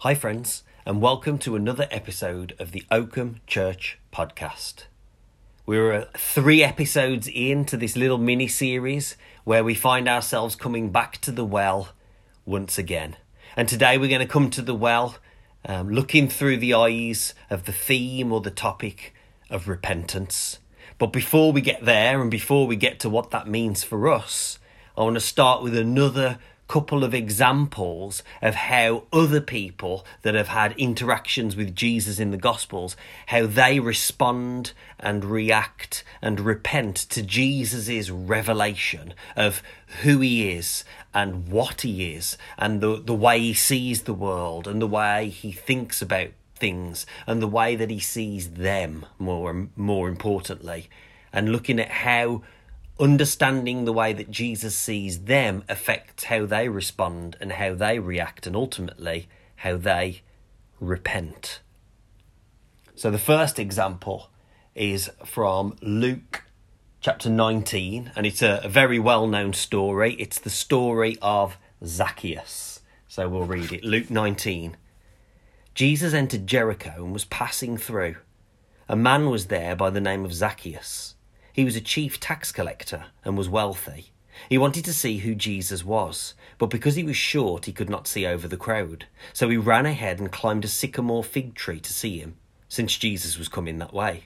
Hi, friends, and welcome to another episode of the Oakham Church podcast. We're uh, three episodes into this little mini series where we find ourselves coming back to the well once again. And today we're going to come to the well um, looking through the eyes of the theme or the topic of repentance. But before we get there and before we get to what that means for us, I want to start with another couple of examples of how other people that have had interactions with Jesus in the Gospels, how they respond and react and repent to Jesus' revelation of who he is and what he is and the, the way he sees the world and the way he thinks about things and the way that he sees them more more importantly. And looking at how understanding the way that Jesus sees them affects how they respond and how they react, and ultimately how they repent. So, the first example is from Luke chapter 19, and it's a, a very well known story. It's the story of Zacchaeus. So, we'll read it. Luke 19. Jesus entered Jericho and was passing through. A man was there by the name of Zacchaeus. He was a chief tax collector and was wealthy. He wanted to see who Jesus was, but because he was short, he could not see over the crowd. So he ran ahead and climbed a sycamore fig tree to see him, since Jesus was coming that way.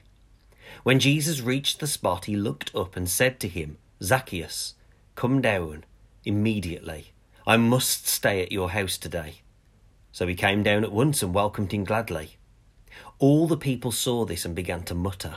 When Jesus reached the spot, he looked up and said to him, Zacchaeus, come down immediately. I must stay at your house today. So he came down at once and welcomed him gladly. All the people saw this and began to mutter.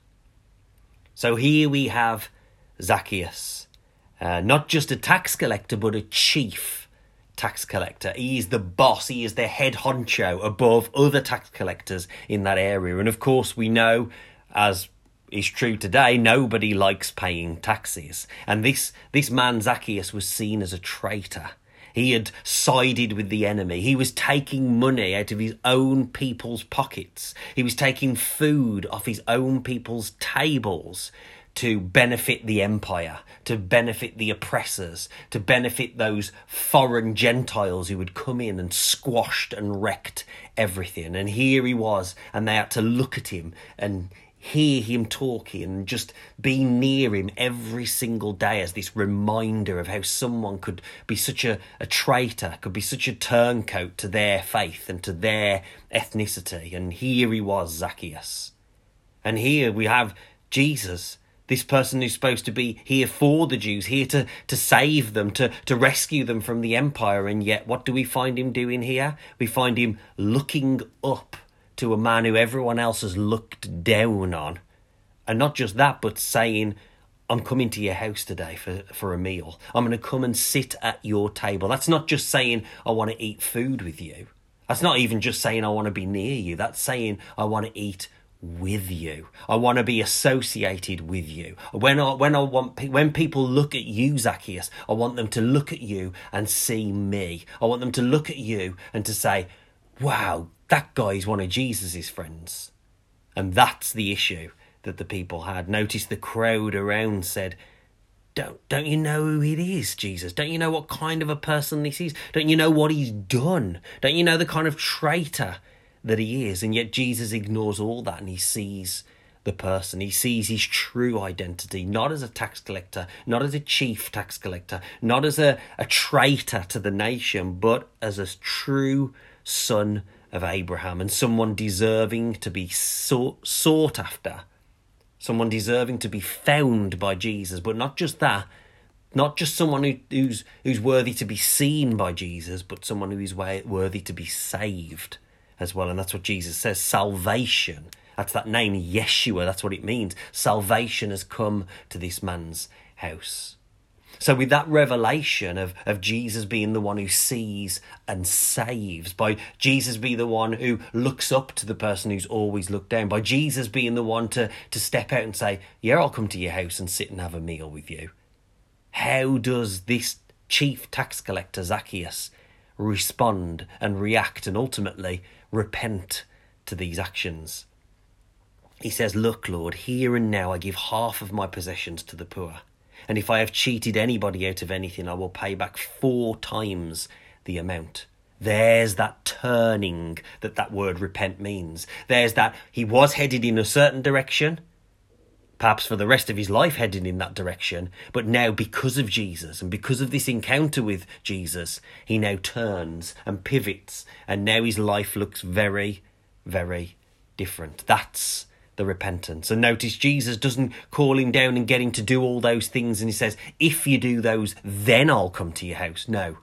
So here we have Zacchaeus, uh, not just a tax collector, but a chief tax collector. He is the boss, he is the head honcho above other tax collectors in that area. And of course, we know, as is true today, nobody likes paying taxes. And this, this man, Zacchaeus, was seen as a traitor. He had sided with the enemy. He was taking money out of his own people's pockets. He was taking food off his own people's tables to benefit the empire, to benefit the oppressors, to benefit those foreign Gentiles who had come in and squashed and wrecked everything. And here he was, and they had to look at him and hear him talking and just be near him every single day as this reminder of how someone could be such a, a traitor, could be such a turncoat to their faith and to their ethnicity. And here he was, Zacchaeus. And here we have Jesus, this person who's supposed to be here for the Jews, here to, to save them, to, to rescue them from the empire. And yet, what do we find him doing here? We find him looking up to a man who everyone else has looked down on. And not just that, but saying, I'm coming to your house today for, for a meal. I'm going to come and sit at your table. That's not just saying, I want to eat food with you. That's not even just saying, I want to be near you. That's saying, I want to eat with you. I want to be associated with you. When I, when I want when people look at you, Zacchaeus, I want them to look at you and see me. I want them to look at you and to say, "Wow, that guy's one of Jesus's friends. And that's the issue that the people had. Notice the crowd around said, don't, don't you know who it is, Jesus? Don't you know what kind of a person this is? Don't you know what he's done? Don't you know the kind of traitor that he is? And yet Jesus ignores all that and he sees the person. He sees his true identity, not as a tax collector, not as a chief tax collector, not as a, a traitor to the nation, but as a true son of Abraham and someone deserving to be sought, sought after, someone deserving to be found by Jesus, but not just that, not just someone who, who's who's worthy to be seen by Jesus, but someone who is worthy to be saved as well. And that's what Jesus says: salvation. That's that name, Yeshua. That's what it means. Salvation has come to this man's house. So, with that revelation of, of Jesus being the one who sees and saves, by Jesus being the one who looks up to the person who's always looked down, by Jesus being the one to, to step out and say, Yeah, I'll come to your house and sit and have a meal with you. How does this chief tax collector, Zacchaeus, respond and react and ultimately repent to these actions? He says, Look, Lord, here and now I give half of my possessions to the poor. And if I have cheated anybody out of anything, I will pay back four times the amount. There's that turning that that word repent means. There's that he was headed in a certain direction, perhaps for the rest of his life headed in that direction, but now because of Jesus and because of this encounter with Jesus, he now turns and pivots, and now his life looks very, very different. That's the repentance. And notice Jesus doesn't call him down and get him to do all those things and he says, If you do those, then I'll come to your house. No.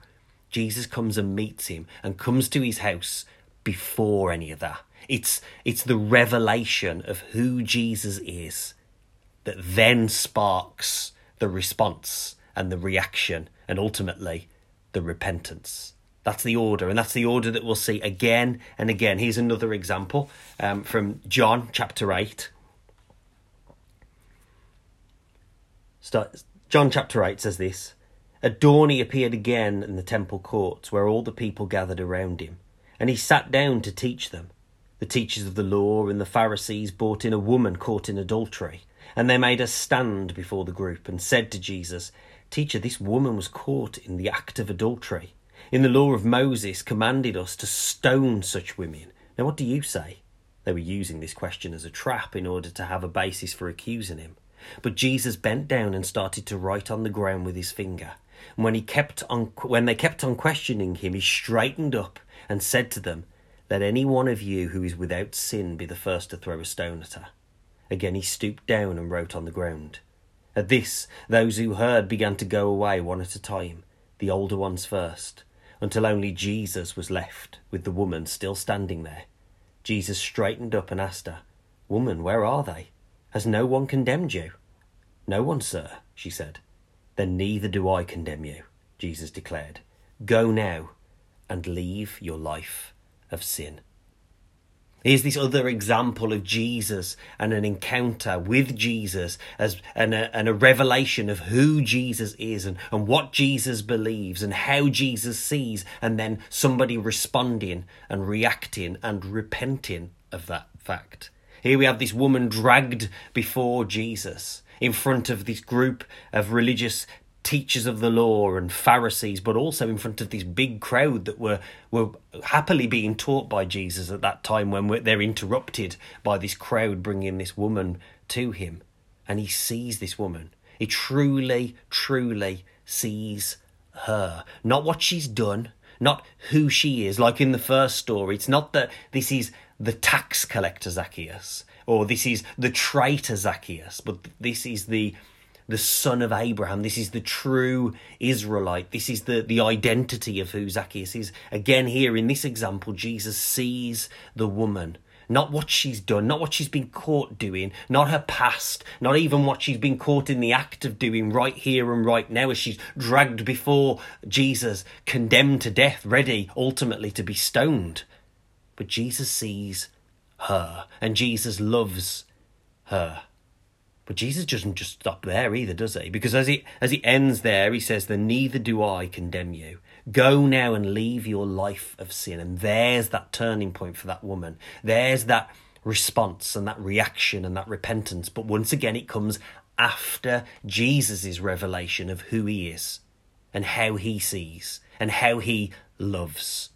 Jesus comes and meets him and comes to his house before any of that. It's it's the revelation of who Jesus is that then sparks the response and the reaction and ultimately the repentance. That's the order, and that's the order that we'll see again and again. Here's another example um, from John chapter 8. Start, John chapter 8 says this At dawn he appeared again in the temple courts, where all the people gathered around him, and he sat down to teach them. The teachers of the law and the Pharisees brought in a woman caught in adultery, and they made her stand before the group and said to Jesus, Teacher, this woman was caught in the act of adultery in the law of Moses commanded us to stone such women. Now, what do you say? They were using this question as a trap in order to have a basis for accusing him. But Jesus bent down and started to write on the ground with his finger. And when he kept on, when they kept on questioning him, he straightened up and said to them, "Let any one of you who is without sin be the first to throw a stone at her." Again he stooped down and wrote on the ground. At this, those who heard began to go away one at a time, the older ones first until only Jesus was left, with the woman still standing there. Jesus straightened up and asked her, Woman, where are they? Has no one condemned you? No one, sir, she said. Then neither do I condemn you, Jesus declared. Go now and leave your life of sin. Here's this other example of Jesus and an encounter with Jesus as and a, and a revelation of who Jesus is and, and what Jesus believes and how Jesus sees, and then somebody responding and reacting and repenting of that fact. Here we have this woman dragged before Jesus in front of this group of religious teachers of the law and Pharisees, but also in front of this big crowd that were were happily being taught by Jesus at that time when they're interrupted by this crowd bringing this woman to him. And he sees this woman. He truly, truly sees her. Not what she's done, not who she is, like in the first story. It's not that this is the tax collector Zacchaeus or this is the traitor Zacchaeus, but this is the the son of Abraham. This is the true Israelite. This is the, the identity of who Zacchaeus is. Again, here in this example, Jesus sees the woman. Not what she's done, not what she's been caught doing, not her past, not even what she's been caught in the act of doing right here and right now as she's dragged before Jesus, condemned to death, ready ultimately to be stoned. But Jesus sees her, and Jesus loves her. But Jesus doesn't just stop there either, does he? Because as he as he ends there, he says, "Then neither do I condemn you. Go now and leave your life of sin." And there's that turning point for that woman. There's that response and that reaction and that repentance. But once again, it comes after Jesus' revelation of who he is and how he sees and how he loves.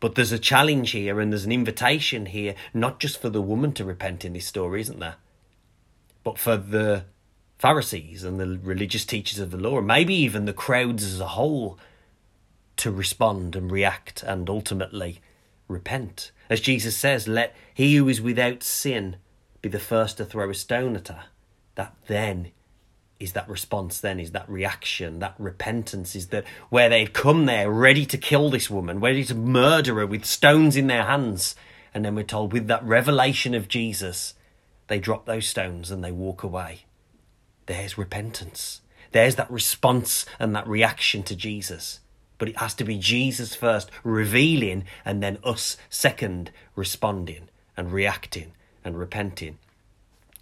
But there's a challenge here and there's an invitation here, not just for the woman to repent in this story, isn't there? But for the Pharisees and the religious teachers of the law, and maybe even the crowds as a whole, to respond and react and ultimately repent. As Jesus says, let he who is without sin be the first to throw a stone at her. That then is that response, then is that reaction, that repentance, is that where they've come there ready to kill this woman, ready to murder her with stones in their hands. And then we're told with that revelation of Jesus, they drop those stones and they walk away. There's repentance. There's that response and that reaction to Jesus. But it has to be Jesus first revealing and then us second responding and reacting and repenting.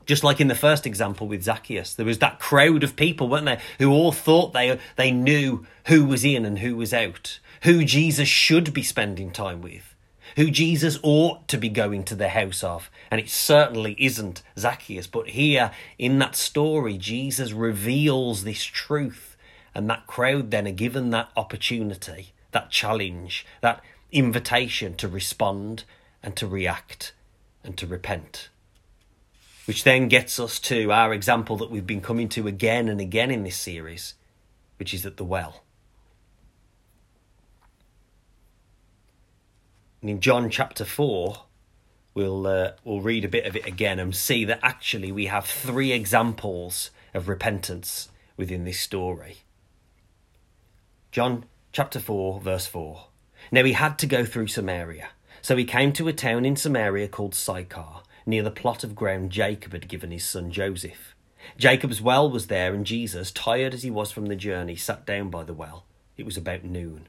Just like in the first example with Zacchaeus, there was that crowd of people, weren't there, who all thought they, they knew who was in and who was out, who Jesus should be spending time with, who Jesus ought to be going to the house of. And it certainly isn't Zacchaeus. But here in that story, Jesus reveals this truth. And that crowd then are given that opportunity, that challenge, that invitation to respond and to react and to repent. Which then gets us to our example that we've been coming to again and again in this series, which is at the well. And in John chapter 4, we'll, uh, we'll read a bit of it again and see that actually we have three examples of repentance within this story. John chapter 4, verse 4. Now he had to go through Samaria. So he came to a town in Samaria called Sychar, near the plot of ground Jacob had given his son Joseph. Jacob's well was there, and Jesus, tired as he was from the journey, sat down by the well. It was about noon.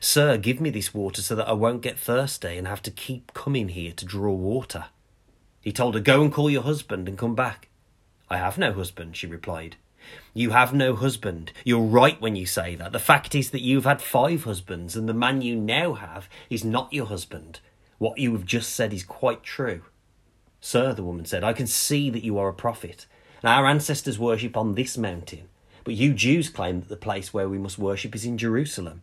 Sir, give me this water so that I won't get thirsty and have to keep coming here to draw water. He told her, Go and call your husband and come back. I have no husband, she replied. You have no husband. You're right when you say that. The fact is that you've had five husbands, and the man you now have is not your husband. What you have just said is quite true. Sir, the woman said, I can see that you are a prophet. Our ancestors worship on this mountain, but you Jews claim that the place where we must worship is in Jerusalem.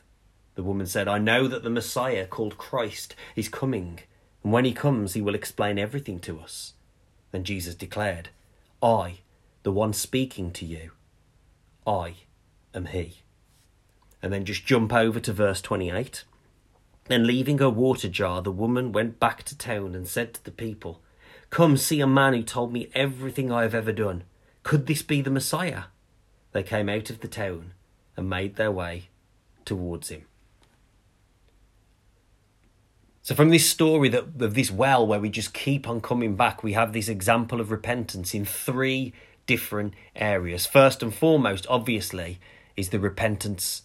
The woman said, I know that the Messiah, called Christ, is coming, and when he comes, he will explain everything to us. Then Jesus declared, I, the one speaking to you, I am he. And then just jump over to verse 28. Then, leaving her water jar, the woman went back to town and said to the people, Come see a man who told me everything I have ever done. Could this be the Messiah? they came out of the town and made their way towards him. So, from this story that, of this well where we just keep on coming back, we have this example of repentance in three different areas. First and foremost, obviously, is the repentance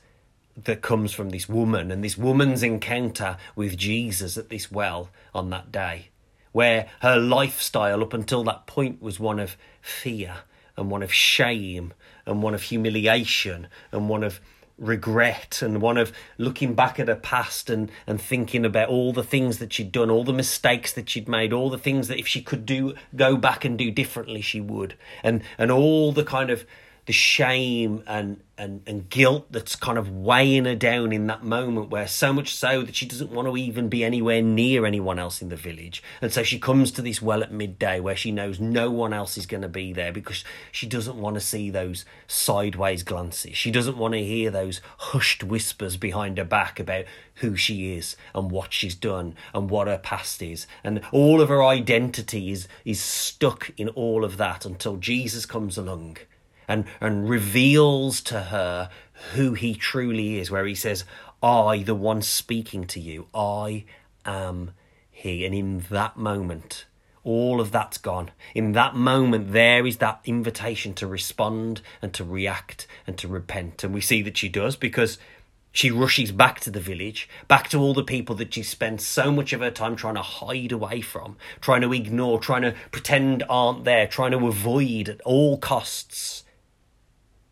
that comes from this woman and this woman's encounter with Jesus at this well on that day, where her lifestyle up until that point was one of fear and one of shame and one of humiliation and one of regret and one of looking back at her past and, and thinking about all the things that she'd done, all the mistakes that she'd made, all the things that if she could do go back and do differently she would. And and all the kind of the shame and, and, and guilt that's kind of weighing her down in that moment, where so much so that she doesn't want to even be anywhere near anyone else in the village. And so she comes to this well at midday where she knows no one else is going to be there because she doesn't want to see those sideways glances. She doesn't want to hear those hushed whispers behind her back about who she is and what she's done and what her past is. And all of her identity is, is stuck in all of that until Jesus comes along and, and reveals to her who he truly is, where he says, I, the one speaking to you, I am he. And in that moment, all of that's gone. In that moment, there is that invitation to respond and to react and to repent. And we see that she does because she rushes back to the village, back to all the people that she spent so much of her time trying to hide away from, trying to ignore, trying to pretend aren't there, trying to avoid at all costs.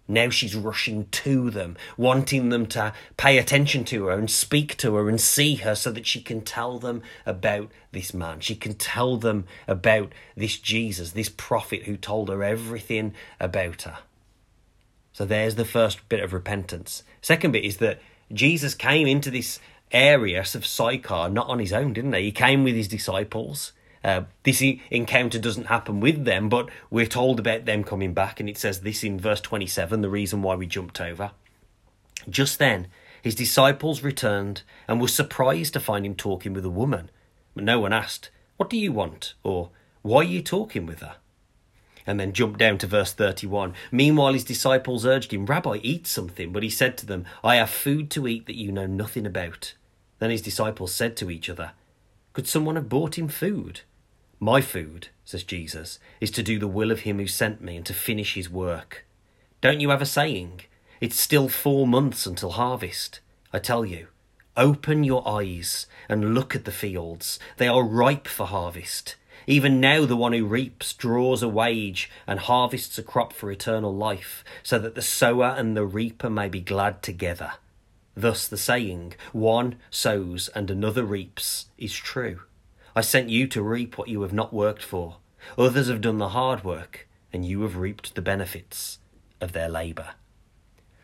Now she's rushing to them, wanting them to pay attention to her and speak to her and see her so that she can tell them about this man. She can tell them about this Jesus, this prophet who told her everything about her. So there's the first bit of repentance. Second bit is that Jesus came into this area of Sychar not on his own, didn't he? He came with his disciples. Uh, this encounter doesn't happen with them, but we're told about them coming back, and it says this in verse 27, the reason why we jumped over. Just then, his disciples returned and were surprised to find him talking with a woman. But no one asked, What do you want? or Why are you talking with her? and then jump down to verse 31. Meanwhile, his disciples urged him, Rabbi, eat something. But he said to them, I have food to eat that you know nothing about. Then his disciples said to each other, Could someone have bought him food? My food, says Jesus, is to do the will of him who sent me and to finish his work. Don't you have a saying? It's still four months until harvest. I tell you, open your eyes and look at the fields. They are ripe for harvest. Even now, the one who reaps draws a wage and harvests a crop for eternal life, so that the sower and the reaper may be glad together. Thus, the saying, one sows and another reaps, is true. I sent you to reap what you have not worked for. Others have done the hard work, and you have reaped the benefits of their labour.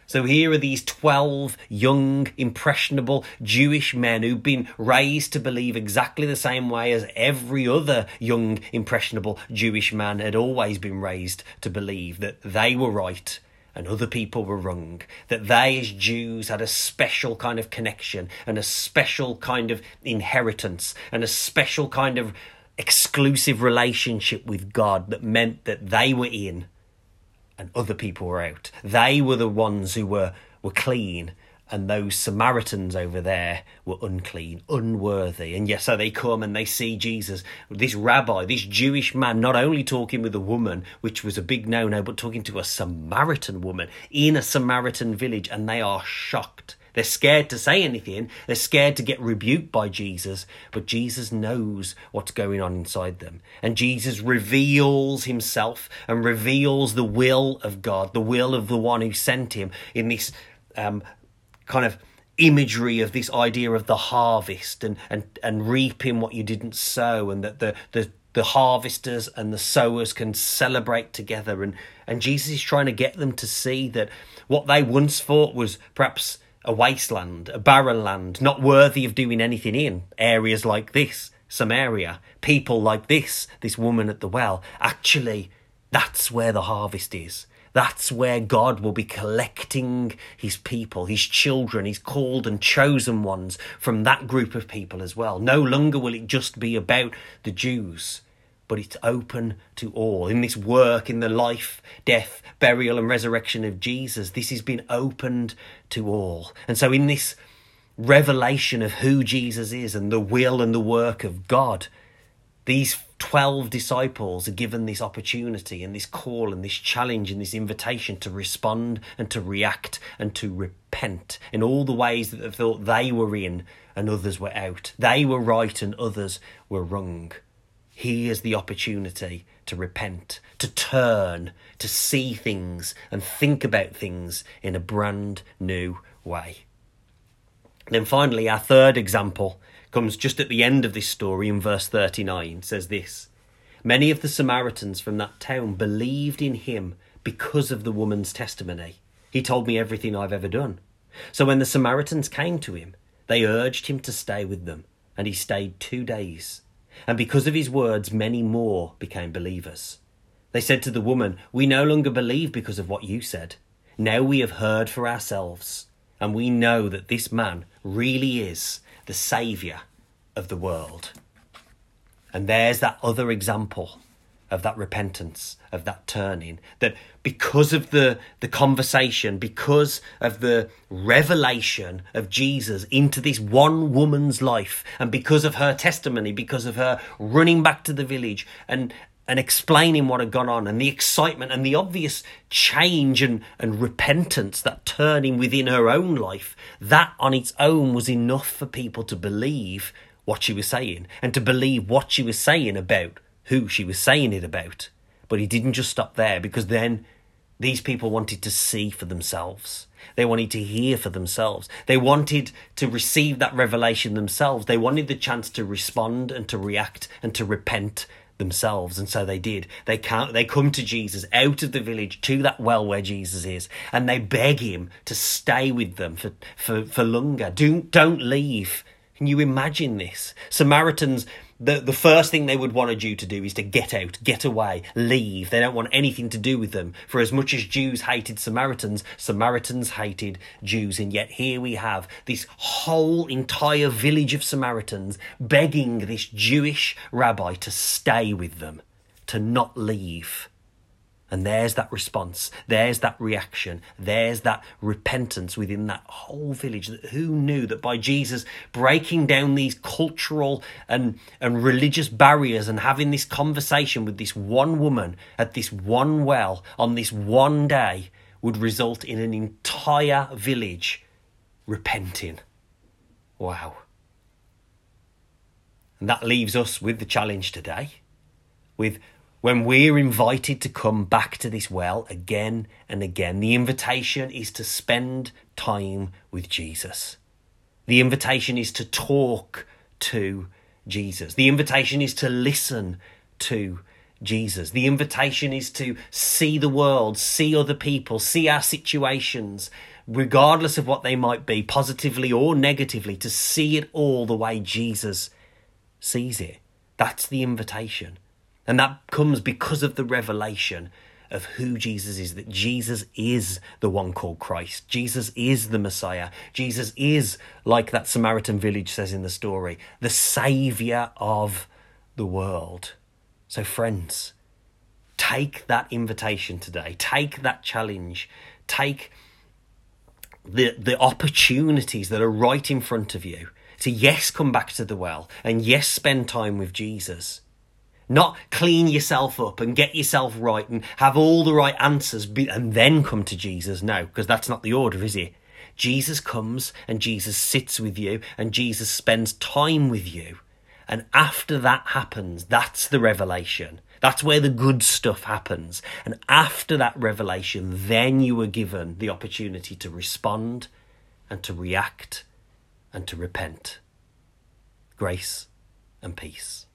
So here are these 12 young, impressionable Jewish men who've been raised to believe exactly the same way as every other young, impressionable Jewish man had always been raised to believe that they were right and other people were wrong. That they, as Jews, had a special kind of connection and a special kind of inheritance and a special kind of exclusive relationship with God that meant that they were in and other people were out. They were the ones who were, were clean, and those Samaritans over there were unclean, unworthy. And yes, so they come and they see Jesus, this rabbi, this Jewish man, not only talking with a woman, which was a big no no, but talking to a Samaritan woman in a Samaritan village, and they are shocked. They're scared to say anything. They're scared to get rebuked by Jesus. But Jesus knows what's going on inside them. And Jesus reveals himself and reveals the will of God, the will of the one who sent him in this um, kind of imagery of this idea of the harvest and, and, and reaping what you didn't sow and that the, the the harvesters and the sowers can celebrate together and and Jesus is trying to get them to see that what they once thought was perhaps a wasteland, a barren land, not worthy of doing anything in areas like this, Samaria, people like this, this woman at the well. Actually, that's where the harvest is. That's where God will be collecting his people, his children, his called and chosen ones from that group of people as well. No longer will it just be about the Jews but it's open to all. In this work, in the life, death, burial, and resurrection of Jesus, this has been opened to all. And so, in this revelation of who Jesus is and the will and the work of God, these 12 disciples are given this opportunity and this call and this challenge and this invitation to respond and to react and to repent in all the ways that they thought they were in and others were out. They were right and others were wrong. Here's the opportunity to repent, to turn, to see things and think about things in a brand new way. Then finally, our third example comes just at the end of this story in verse 39. Says this Many of the Samaritans from that town believed in him because of the woman's testimony. He told me everything I've ever done. So when the Samaritans came to him, they urged him to stay with them, and he stayed two days and because of his words, many more became believers. They said to the woman, We no longer believe because of what you said. Now we have heard for ourselves, and we know that this man really is the Saviour of the world. And there's that other example of that repentance, of that turning. That because of the, the conversation, because of the revelation of Jesus into this one woman's life, and because of her testimony, because of her running back to the village and and explaining what had gone on and the excitement and the obvious change and, and repentance that turning within her own life, that on its own was enough for people to believe what she was saying and to believe what she was saying about who she was saying it about. But he didn't just stop there because then these people wanted to see for themselves. They wanted to hear for themselves. They wanted to receive that revelation themselves. They wanted the chance to respond and to react and to repent themselves and so they did. They can't they come to jesus out of the village to that well where jesus is and they beg him to stay with them for for, for longer. Don't don't leave. Can you imagine this? Samaritans the, the first thing they would want a Jew to do is to get out, get away, leave. They don't want anything to do with them. For as much as Jews hated Samaritans, Samaritans hated Jews. And yet here we have this whole entire village of Samaritans begging this Jewish rabbi to stay with them, to not leave. And there's that response, there's that reaction, there's that repentance within that whole village. Who knew that by Jesus breaking down these cultural and, and religious barriers and having this conversation with this one woman at this one well on this one day would result in an entire village repenting. Wow. And that leaves us with the challenge today with when we're invited to come back to this well again and again, the invitation is to spend time with Jesus. The invitation is to talk to Jesus. The invitation is to listen to Jesus. The invitation is to see the world, see other people, see our situations, regardless of what they might be, positively or negatively, to see it all the way Jesus sees it. That's the invitation. And that comes because of the revelation of who Jesus is, that Jesus is the one called Christ. Jesus is the Messiah. Jesus is, like that Samaritan village says in the story, the Saviour of the world. So, friends, take that invitation today, take that challenge, take the, the opportunities that are right in front of you to, yes, come back to the well and, yes, spend time with Jesus not clean yourself up and get yourself right and have all the right answers and then come to Jesus. No, because that's not the order, is it? Jesus comes and Jesus sits with you and Jesus spends time with you. And after that happens, that's the revelation. That's where the good stuff happens. And after that revelation, then you are given the opportunity to respond and to react and to repent. Grace and peace.